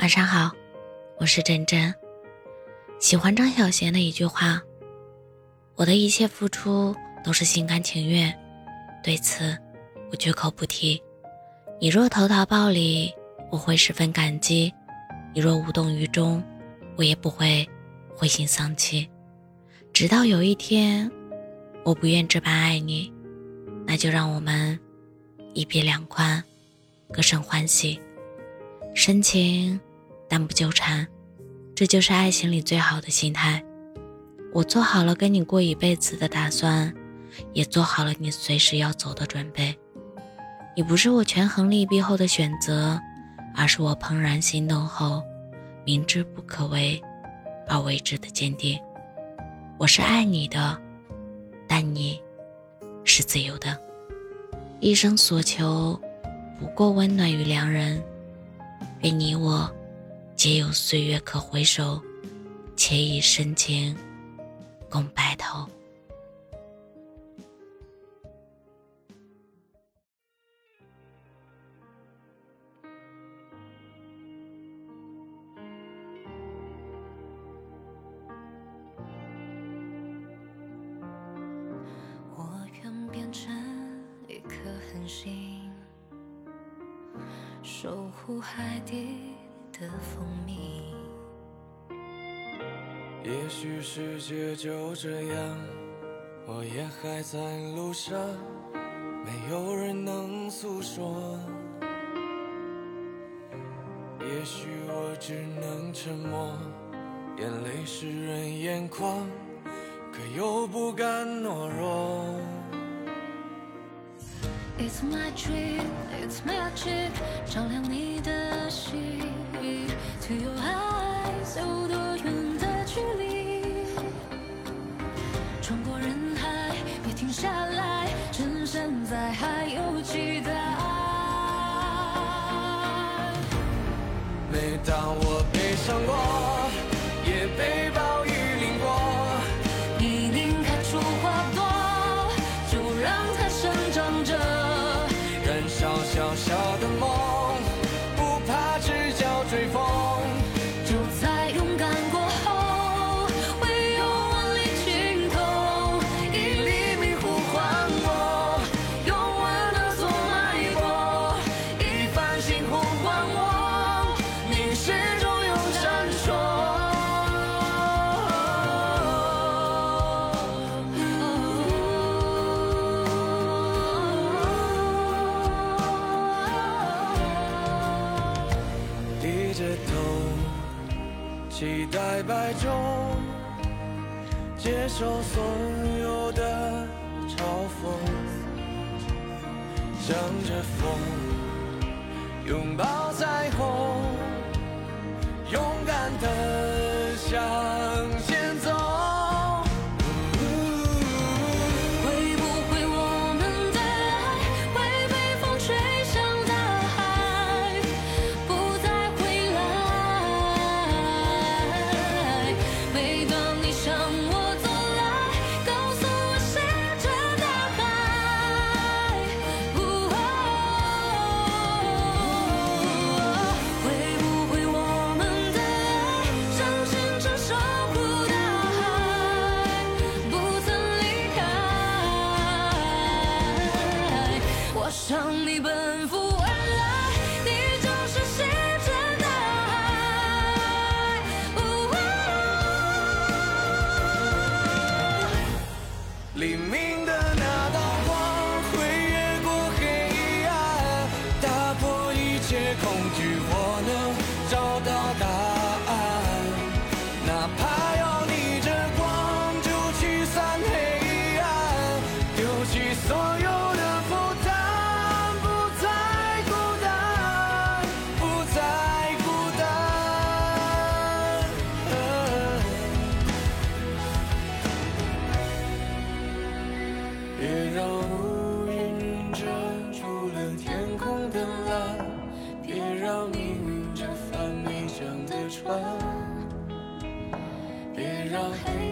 晚上好，我是真真。喜欢张小娴的一句话：“我的一切付出都是心甘情愿，对此我绝口不提。你若投桃报李，我会十分感激；你若无动于衷，我也不会灰心丧气。直到有一天，我不愿这般爱你，那就让我们一别两宽，各生欢喜。深情。”但不纠缠，这就是爱情里最好的心态。我做好了跟你过一辈子的打算，也做好了你随时要走的准备。你不是我权衡利弊后的选择，而是我怦然心动后，明知不可为而为之的坚定。我是爱你的，但你是自由的。一生所求，不过温暖与良人。愿你我。皆有岁月可回首，且以深情共白头。我愿变成一颗恒星，守护海底。的蜂蜜。也许世界就这样，我也还在路上，没有人能诉说。也许我只能沉默，眼泪湿润眼眶，可又不敢懦弱。It's my dream, it's magic，照亮你的心。To your eyes，有多远的距离？期待白昼，接受所有的嘲讽，向着风拥抱彩虹，勇敢的句我。别让黑。